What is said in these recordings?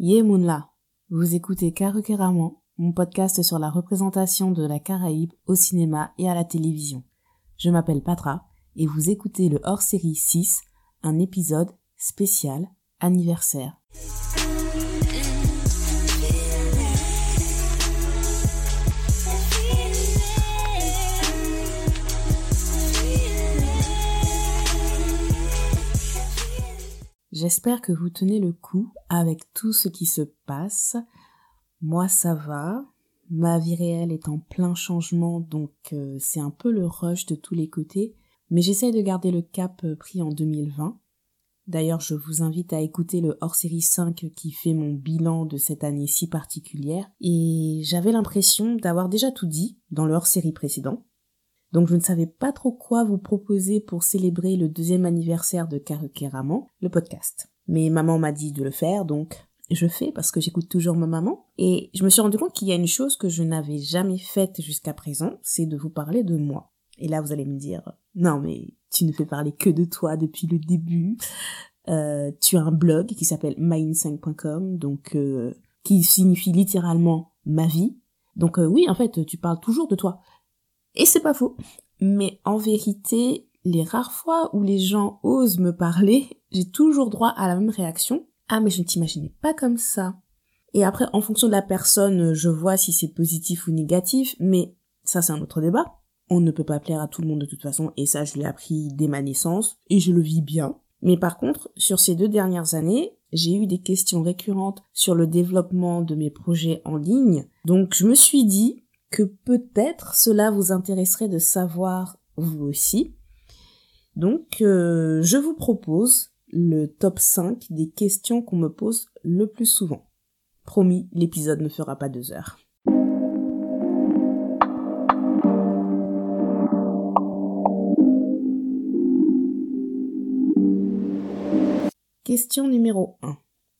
Yemunla, vous écoutez Karukeramon, mon podcast sur la représentation de la Caraïbe au cinéma et à la télévision. Je m'appelle Patra et vous écoutez le hors-série 6, un épisode spécial anniversaire. J'espère que vous tenez le coup avec tout ce qui se passe. Moi, ça va. Ma vie réelle est en plein changement, donc euh, c'est un peu le rush de tous les côtés. Mais j'essaye de garder le cap euh, pris en 2020. D'ailleurs, je vous invite à écouter le hors-série 5 qui fait mon bilan de cette année si particulière. Et j'avais l'impression d'avoir déjà tout dit dans le hors-série précédent. Donc je ne savais pas trop quoi vous proposer pour célébrer le deuxième anniversaire de Karukeraman, le podcast. Mais maman m'a dit de le faire, donc je fais parce que j'écoute toujours ma maman. Et je me suis rendu compte qu'il y a une chose que je n'avais jamais faite jusqu'à présent, c'est de vous parler de moi. Et là, vous allez me dire, non mais tu ne fais parler que de toi depuis le début. Euh, tu as un blog qui s'appelle mind5.com, donc euh, qui signifie littéralement ma vie. Donc euh, oui, en fait, tu parles toujours de toi. Et c'est pas faux. Mais en vérité, les rares fois où les gens osent me parler, j'ai toujours droit à la même réaction. Ah mais je ne t'imaginais pas comme ça. Et après, en fonction de la personne, je vois si c'est positif ou négatif, mais ça c'est un autre débat. On ne peut pas plaire à tout le monde de toute façon, et ça je l'ai appris dès ma naissance, et je le vis bien. Mais par contre, sur ces deux dernières années, j'ai eu des questions récurrentes sur le développement de mes projets en ligne. Donc je me suis dit, que peut-être cela vous intéresserait de savoir vous aussi. Donc, euh, je vous propose le top 5 des questions qu'on me pose le plus souvent. Promis, l'épisode ne fera pas deux heures. Question numéro 1.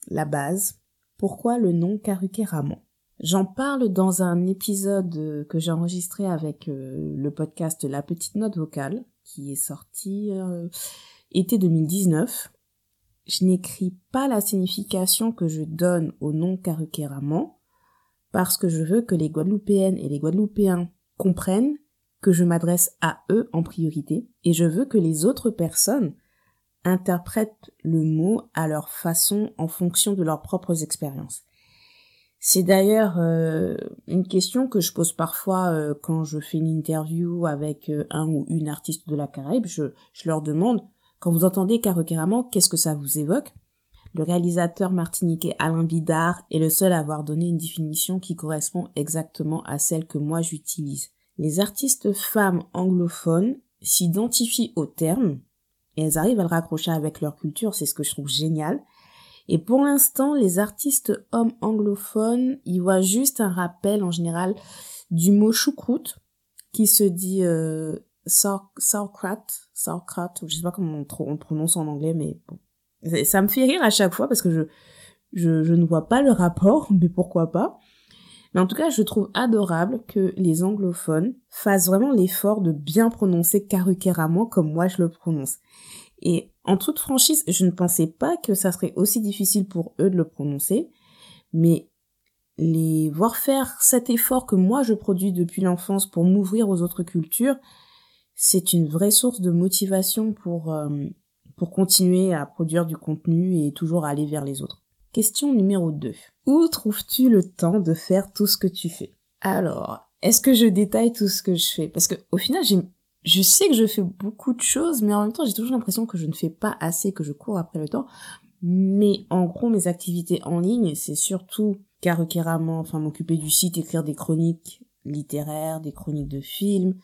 La base. Pourquoi le nom Ramon J'en parle dans un épisode euh, que j'ai enregistré avec euh, le podcast La Petite Note Vocale, qui est sorti euh, été 2019. Je n'écris pas la signification que je donne au nom Caruqueraman parce que je veux que les Guadeloupéennes et les Guadeloupéens comprennent que je m'adresse à eux en priorité et je veux que les autres personnes interprètent le mot à leur façon en fonction de leurs propres expériences. C'est d'ailleurs euh, une question que je pose parfois euh, quand je fais une interview avec euh, un ou une artiste de la Caraïbe. Je, leur demande, quand vous entendez Caroqueraman, qu'est-ce que ça vous évoque? Le réalisateur martiniquais Alain Bidard est le seul à avoir donné une définition qui correspond exactement à celle que moi j'utilise. Les artistes femmes anglophones s'identifient au terme et elles arrivent à le raccrocher avec leur culture, c'est ce que je trouve génial. Et pour l'instant, les artistes hommes anglophones, ils voient juste un rappel en général du mot choucroute qui se dit euh, sauerkraut, sauerkraut, je sais pas comment on, prononce en anglais, mais bon. Ça me fait rire à chaque fois parce que je, je, je ne vois pas le rapport, mais pourquoi pas. Mais en tout cas, je trouve adorable que les anglophones fassent vraiment l'effort de bien prononcer Karukeramon comme moi je le prononce. Et en toute franchise, je ne pensais pas que ça serait aussi difficile pour eux de le prononcer, mais les voir faire cet effort que moi je produis depuis l'enfance pour m'ouvrir aux autres cultures, c'est une vraie source de motivation pour, euh, continuer à produire du contenu et toujours aller vers les autres. Question numéro 2. Où trouves-tu le temps de faire tout ce que tu fais? Alors, est-ce que je détaille tout ce que je fais? Parce que au final, j'ai je sais que je fais beaucoup de choses, mais en même temps, j'ai toujours l'impression que je ne fais pas assez, que je cours après le temps. Mais en gros, mes activités en ligne, c'est surtout carrément, enfin, m'occuper du site, écrire des chroniques littéraires, des chroniques de films,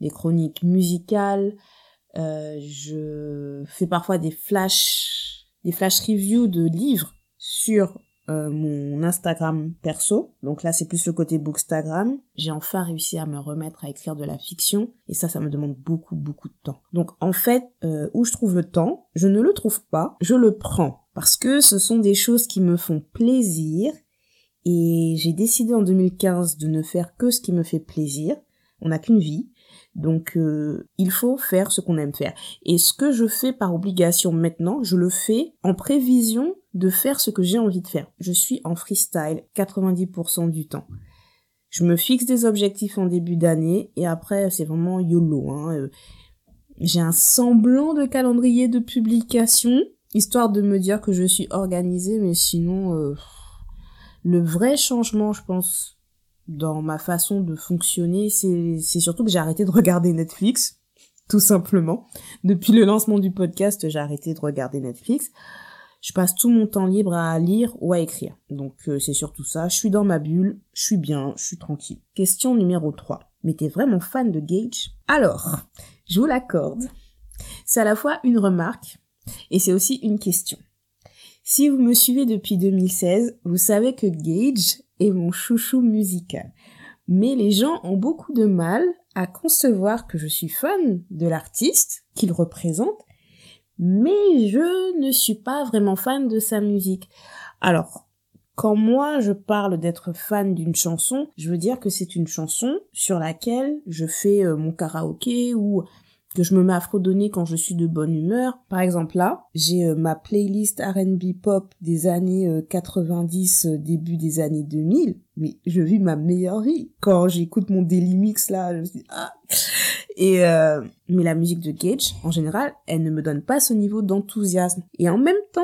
des chroniques musicales. Euh, je fais parfois des flash, des flash reviews de livres sur euh, mon Instagram perso. Donc là, c'est plus le côté Bookstagram. J'ai enfin réussi à me remettre à écrire de la fiction et ça, ça me demande beaucoup, beaucoup de temps. Donc en fait, euh, où je trouve le temps, je ne le trouve pas, je le prends parce que ce sont des choses qui me font plaisir et j'ai décidé en 2015 de ne faire que ce qui me fait plaisir. On n'a qu'une vie. Donc euh, il faut faire ce qu'on aime faire. Et ce que je fais par obligation maintenant, je le fais en prévision de faire ce que j'ai envie de faire. Je suis en freestyle 90% du temps. Je me fixe des objectifs en début d'année et après c'est vraiment YOLO. Hein. Euh, j'ai un semblant de calendrier de publication, histoire de me dire que je suis organisée, mais sinon, euh, le vrai changement, je pense, dans ma façon de fonctionner, c'est surtout que j'ai arrêté de regarder Netflix, tout simplement. Depuis le lancement du podcast, j'ai arrêté de regarder Netflix. Je passe tout mon temps libre à lire ou à écrire. Donc euh, c'est surtout ça, je suis dans ma bulle, je suis bien, je suis tranquille. Question numéro 3. Mais t'es vraiment fan de Gage? Alors, je vous l'accorde. C'est à la fois une remarque et c'est aussi une question. Si vous me suivez depuis 2016, vous savez que Gage est mon chouchou musical. Mais les gens ont beaucoup de mal à concevoir que je suis fan de l'artiste qu'il représente, mais je ne suis pas vraiment fan de sa musique. Alors, quand moi je parle d'être fan d'une chanson, je veux dire que c'est une chanson sur laquelle je fais euh, mon karaoké ou que je me mets à fredonner quand je suis de bonne humeur. Par exemple là, j'ai euh, ma playlist R&B pop des années 90, euh, début des années 2000, mais je vis ma meilleure vie. Quand j'écoute mon daily mix là, je me dis ah et mais la musique de Gage en général, elle ne me donne pas ce niveau d'enthousiasme. Et en même temps,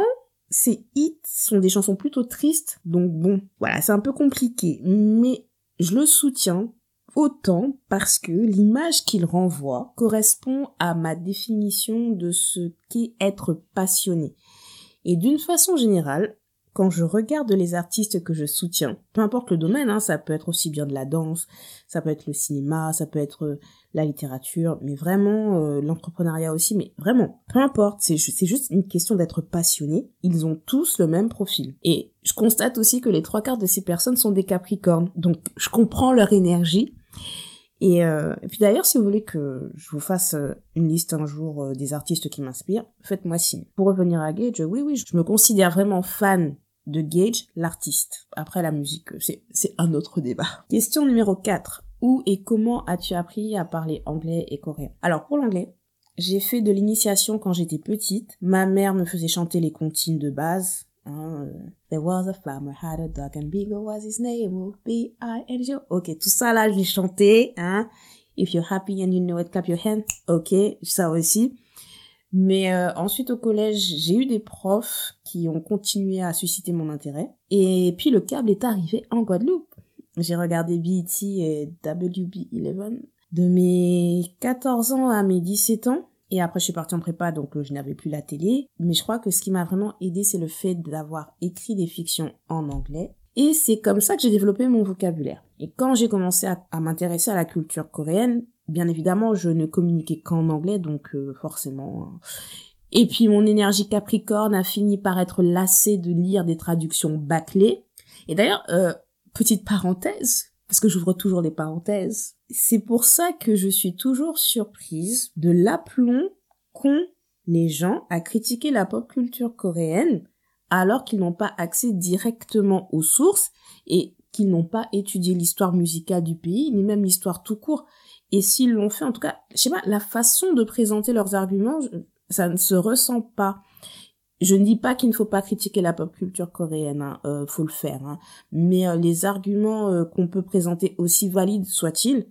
ces hits sont des chansons plutôt tristes, donc bon, voilà, c'est un peu compliqué, mais je le soutiens autant parce que l'image qu'il renvoie correspond à ma définition de ce qu'est être passionné. Et d'une façon générale, quand je regarde les artistes que je soutiens, peu importe le domaine, hein, ça peut être aussi bien de la danse, ça peut être le cinéma, ça peut être euh, la littérature, mais vraiment euh, l'entrepreneuriat aussi, mais vraiment, peu importe, c'est juste une question d'être passionné. Ils ont tous le même profil. Et je constate aussi que les trois quarts de ces personnes sont des capricornes, donc je comprends leur énergie. Et, euh, puis d'ailleurs, si vous voulez que je vous fasse une liste un jour des artistes qui m'inspirent, faites-moi signe. Pour revenir à Gage, oui, oui, je me considère vraiment fan de Gage, l'artiste. Après la musique, c'est un autre débat. Question numéro 4. Où et comment as-tu appris à parler anglais et coréen? Alors pour l'anglais, j'ai fait de l'initiation quand j'étais petite. Ma mère me faisait chanter les comptines de base. Euh, There was a farmer had a dog and Beagle was his name. B I N G. Ok, tout ça là, je l'ai chanté. Hein. If you're happy and you know it, clap your hands. Ok, ça aussi. Mais euh, ensuite au collège, j'ai eu des profs qui ont continué à susciter mon intérêt. Et puis le câble est arrivé en Guadeloupe. J'ai regardé BET et WB11 de mes 14 ans à mes 17 ans. Et après, je suis partie en prépa, donc euh, je n'avais plus la télé. Mais je crois que ce qui m'a vraiment aidé, c'est le fait d'avoir écrit des fictions en anglais. Et c'est comme ça que j'ai développé mon vocabulaire. Et quand j'ai commencé à m'intéresser à la culture coréenne, Bien évidemment, je ne communiquais qu'en anglais, donc euh, forcément. Hein. Et puis mon énergie capricorne a fini par être lassée de lire des traductions bâclées. Et d'ailleurs, euh, petite parenthèse, parce que j'ouvre toujours des parenthèses, c'est pour ça que je suis toujours surprise de l'aplomb qu'ont les gens à critiquer la pop culture coréenne alors qu'ils n'ont pas accès directement aux sources et qu'ils n'ont pas étudié l'histoire musicale du pays, ni même l'histoire tout court. Et s'ils l'ont fait, en tout cas, je sais pas, la façon de présenter leurs arguments, ça ne se ressent pas. Je ne dis pas qu'il ne faut pas critiquer la pop culture coréenne, hein, euh, faut le faire. Hein. Mais euh, les arguments euh, qu'on peut présenter aussi valides soient-ils,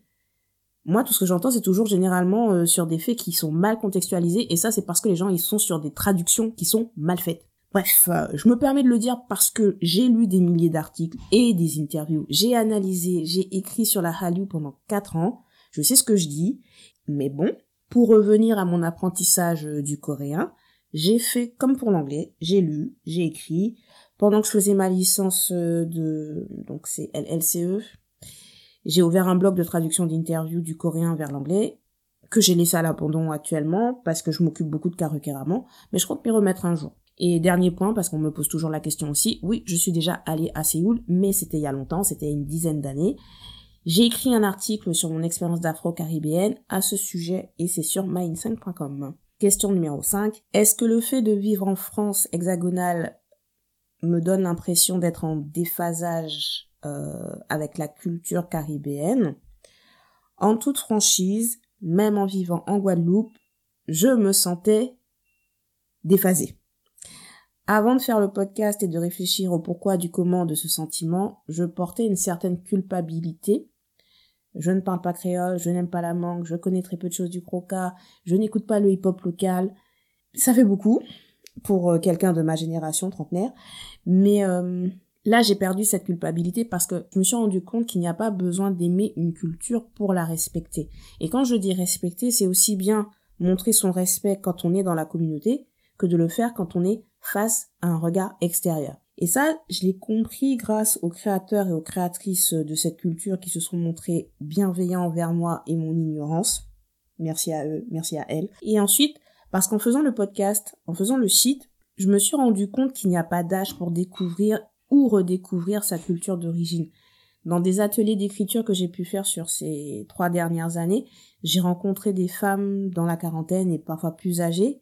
moi tout ce que j'entends c'est toujours généralement euh, sur des faits qui sont mal contextualisés et ça c'est parce que les gens ils sont sur des traductions qui sont mal faites. Bref, je me permets de le dire parce que j'ai lu des milliers d'articles et des interviews, j'ai analysé, j'ai écrit sur la Hallyu pendant 4 ans je sais ce que je dis, mais bon, pour revenir à mon apprentissage euh, du coréen, j'ai fait comme pour l'anglais, j'ai lu, j'ai écrit. Pendant que je faisais ma licence euh, de, donc c'est LLCE, j'ai ouvert un blog de traduction d'interviews du coréen vers l'anglais, que j'ai laissé à l'abandon actuellement, parce que je m'occupe beaucoup de Karukeraman, mais je compte m'y remettre un jour. Et dernier point, parce qu'on me pose toujours la question aussi, oui, je suis déjà allée à Séoul, mais c'était il y a longtemps, c'était une dizaine d'années. J'ai écrit un article sur mon expérience d'afro-caribéenne à ce sujet et c'est sur mind5.com. Question numéro 5. Est-ce que le fait de vivre en France hexagonale me donne l'impression d'être en déphasage euh, avec la culture caribéenne? En toute franchise, même en vivant en Guadeloupe, je me sentais déphasée. Avant de faire le podcast et de réfléchir au pourquoi du comment de ce sentiment, je portais une certaine culpabilité. Je ne parle pas créole, je n'aime pas la mangue, je connais très peu de choses du croca, je n'écoute pas le hip-hop local. Ça fait beaucoup pour euh, quelqu'un de ma génération trentenaire, mais euh, là j'ai perdu cette culpabilité parce que je me suis rendu compte qu'il n'y a pas besoin d'aimer une culture pour la respecter. Et quand je dis respecter, c'est aussi bien montrer son respect quand on est dans la communauté que de le faire quand on est face à un regard extérieur. Et ça, je l'ai compris grâce aux créateurs et aux créatrices de cette culture qui se sont montrés bienveillants envers moi et mon ignorance. Merci à eux, merci à elles. Et ensuite, parce qu'en faisant le podcast, en faisant le site, je me suis rendu compte qu'il n'y a pas d'âge pour découvrir ou redécouvrir sa culture d'origine. Dans des ateliers d'écriture que j'ai pu faire sur ces trois dernières années, j'ai rencontré des femmes dans la quarantaine et parfois plus âgées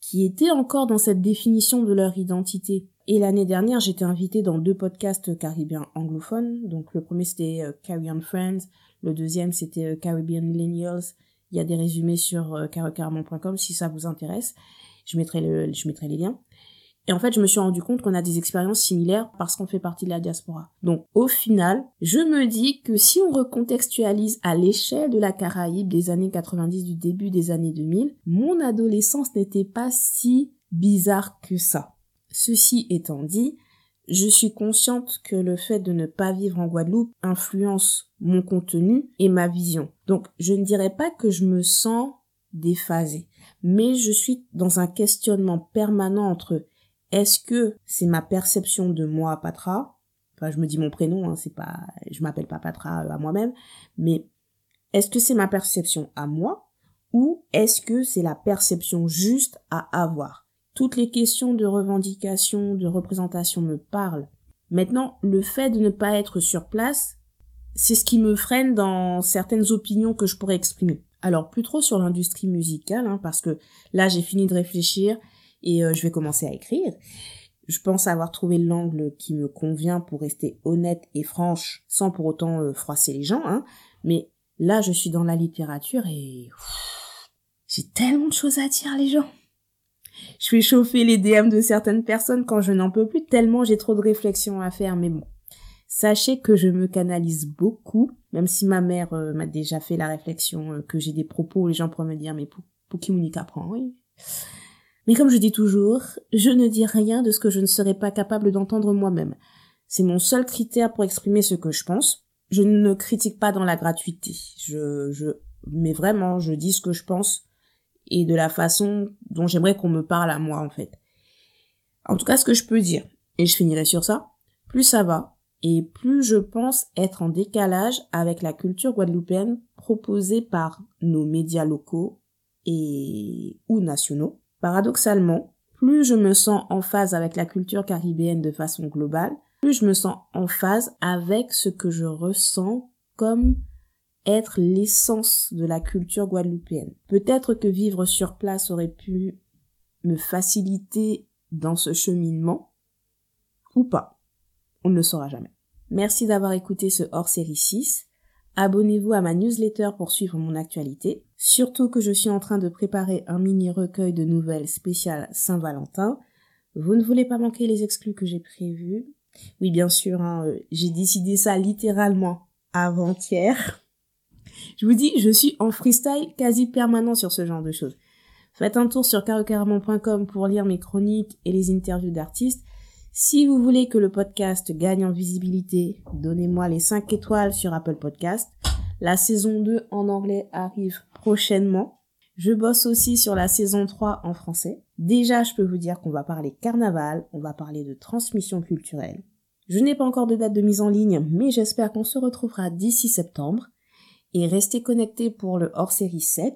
qui étaient encore dans cette définition de leur identité. Et l'année dernière, j'étais invitée dans deux podcasts caribéens anglophones. Donc le premier c'était euh, Caribbean Friends, le deuxième c'était euh, Caribbean Millennials. Il y a des résumés sur euh, si ça vous intéresse. Je mettrai, le, je mettrai les liens. Et en fait, je me suis rendu compte qu'on a des expériences similaires parce qu'on fait partie de la diaspora. Donc, au final, je me dis que si on recontextualise à l'échelle de la Caraïbe des années 90 du début des années 2000, mon adolescence n'était pas si bizarre que ça. Ceci étant dit, je suis consciente que le fait de ne pas vivre en Guadeloupe influence mon contenu et ma vision. Donc, je ne dirais pas que je me sens déphasée, mais je suis dans un questionnement permanent entre est-ce que c'est ma perception de moi, Patra? Enfin, je me dis mon prénom, hein, c'est pas, je m'appelle pas Patra euh, à moi-même, mais est-ce que c'est ma perception à moi ou est-ce que c'est la perception juste à avoir? Toutes les questions de revendication, de représentation me parlent. Maintenant, le fait de ne pas être sur place, c'est ce qui me freine dans certaines opinions que je pourrais exprimer. Alors, plus trop sur l'industrie musicale, hein, parce que là, j'ai fini de réfléchir et euh, je vais commencer à écrire. Je pense avoir trouvé l'angle qui me convient pour rester honnête et franche sans pour autant euh, froisser les gens. Hein. Mais là, je suis dans la littérature et j'ai tellement de choses à dire les gens. Je fais chauffer les DM de certaines personnes quand je n'en peux plus tellement j'ai trop de réflexions à faire. Mais bon, sachez que je me canalise beaucoup, même si ma mère euh, m'a déjà fait la réflexion que j'ai des propos où les gens pourraient me dire mais pour, pour qui Monica prend, oui. Mais comme je dis toujours, je ne dis rien de ce que je ne serais pas capable d'entendre moi-même. C'est mon seul critère pour exprimer ce que je pense. Je ne critique pas dans la gratuité. Je, je, mais vraiment, je dis ce que je pense et de la façon dont j'aimerais qu'on me parle à moi, en fait. En tout cas, ce que je peux dire, et je finirai sur ça, plus ça va, et plus je pense être en décalage avec la culture guadeloupéenne proposée par nos médias locaux et ou nationaux, Paradoxalement, plus je me sens en phase avec la culture caribéenne de façon globale, plus je me sens en phase avec ce que je ressens comme être l'essence de la culture guadeloupéenne. Peut-être que vivre sur place aurait pu me faciliter dans ce cheminement, ou pas. On ne le saura jamais. Merci d'avoir écouté ce hors-série 6. Abonnez-vous à ma newsletter pour suivre mon actualité. Surtout que je suis en train de préparer un mini recueil de nouvelles spéciales Saint-Valentin. Vous ne voulez pas manquer les exclus que j'ai prévus? Oui, bien sûr, hein, euh, j'ai décidé ça littéralement avant-hier. Je vous dis, je suis en freestyle quasi permanent sur ce genre de choses. Faites un tour sur carocaramon.com pour lire mes chroniques et les interviews d'artistes. Si vous voulez que le podcast gagne en visibilité, donnez-moi les 5 étoiles sur Apple Podcast. La saison 2 en anglais arrive prochainement. Je bosse aussi sur la saison 3 en français. Déjà, je peux vous dire qu'on va parler carnaval, on va parler de transmission culturelle. Je n'ai pas encore de date de mise en ligne, mais j'espère qu'on se retrouvera d'ici septembre. Et restez connectés pour le hors-série 7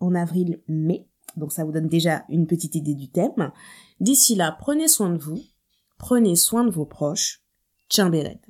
en avril-mai. Donc ça vous donne déjà une petite idée du thème. D'ici là, prenez soin de vous Prenez soin de vos proches. Tiens, Béret.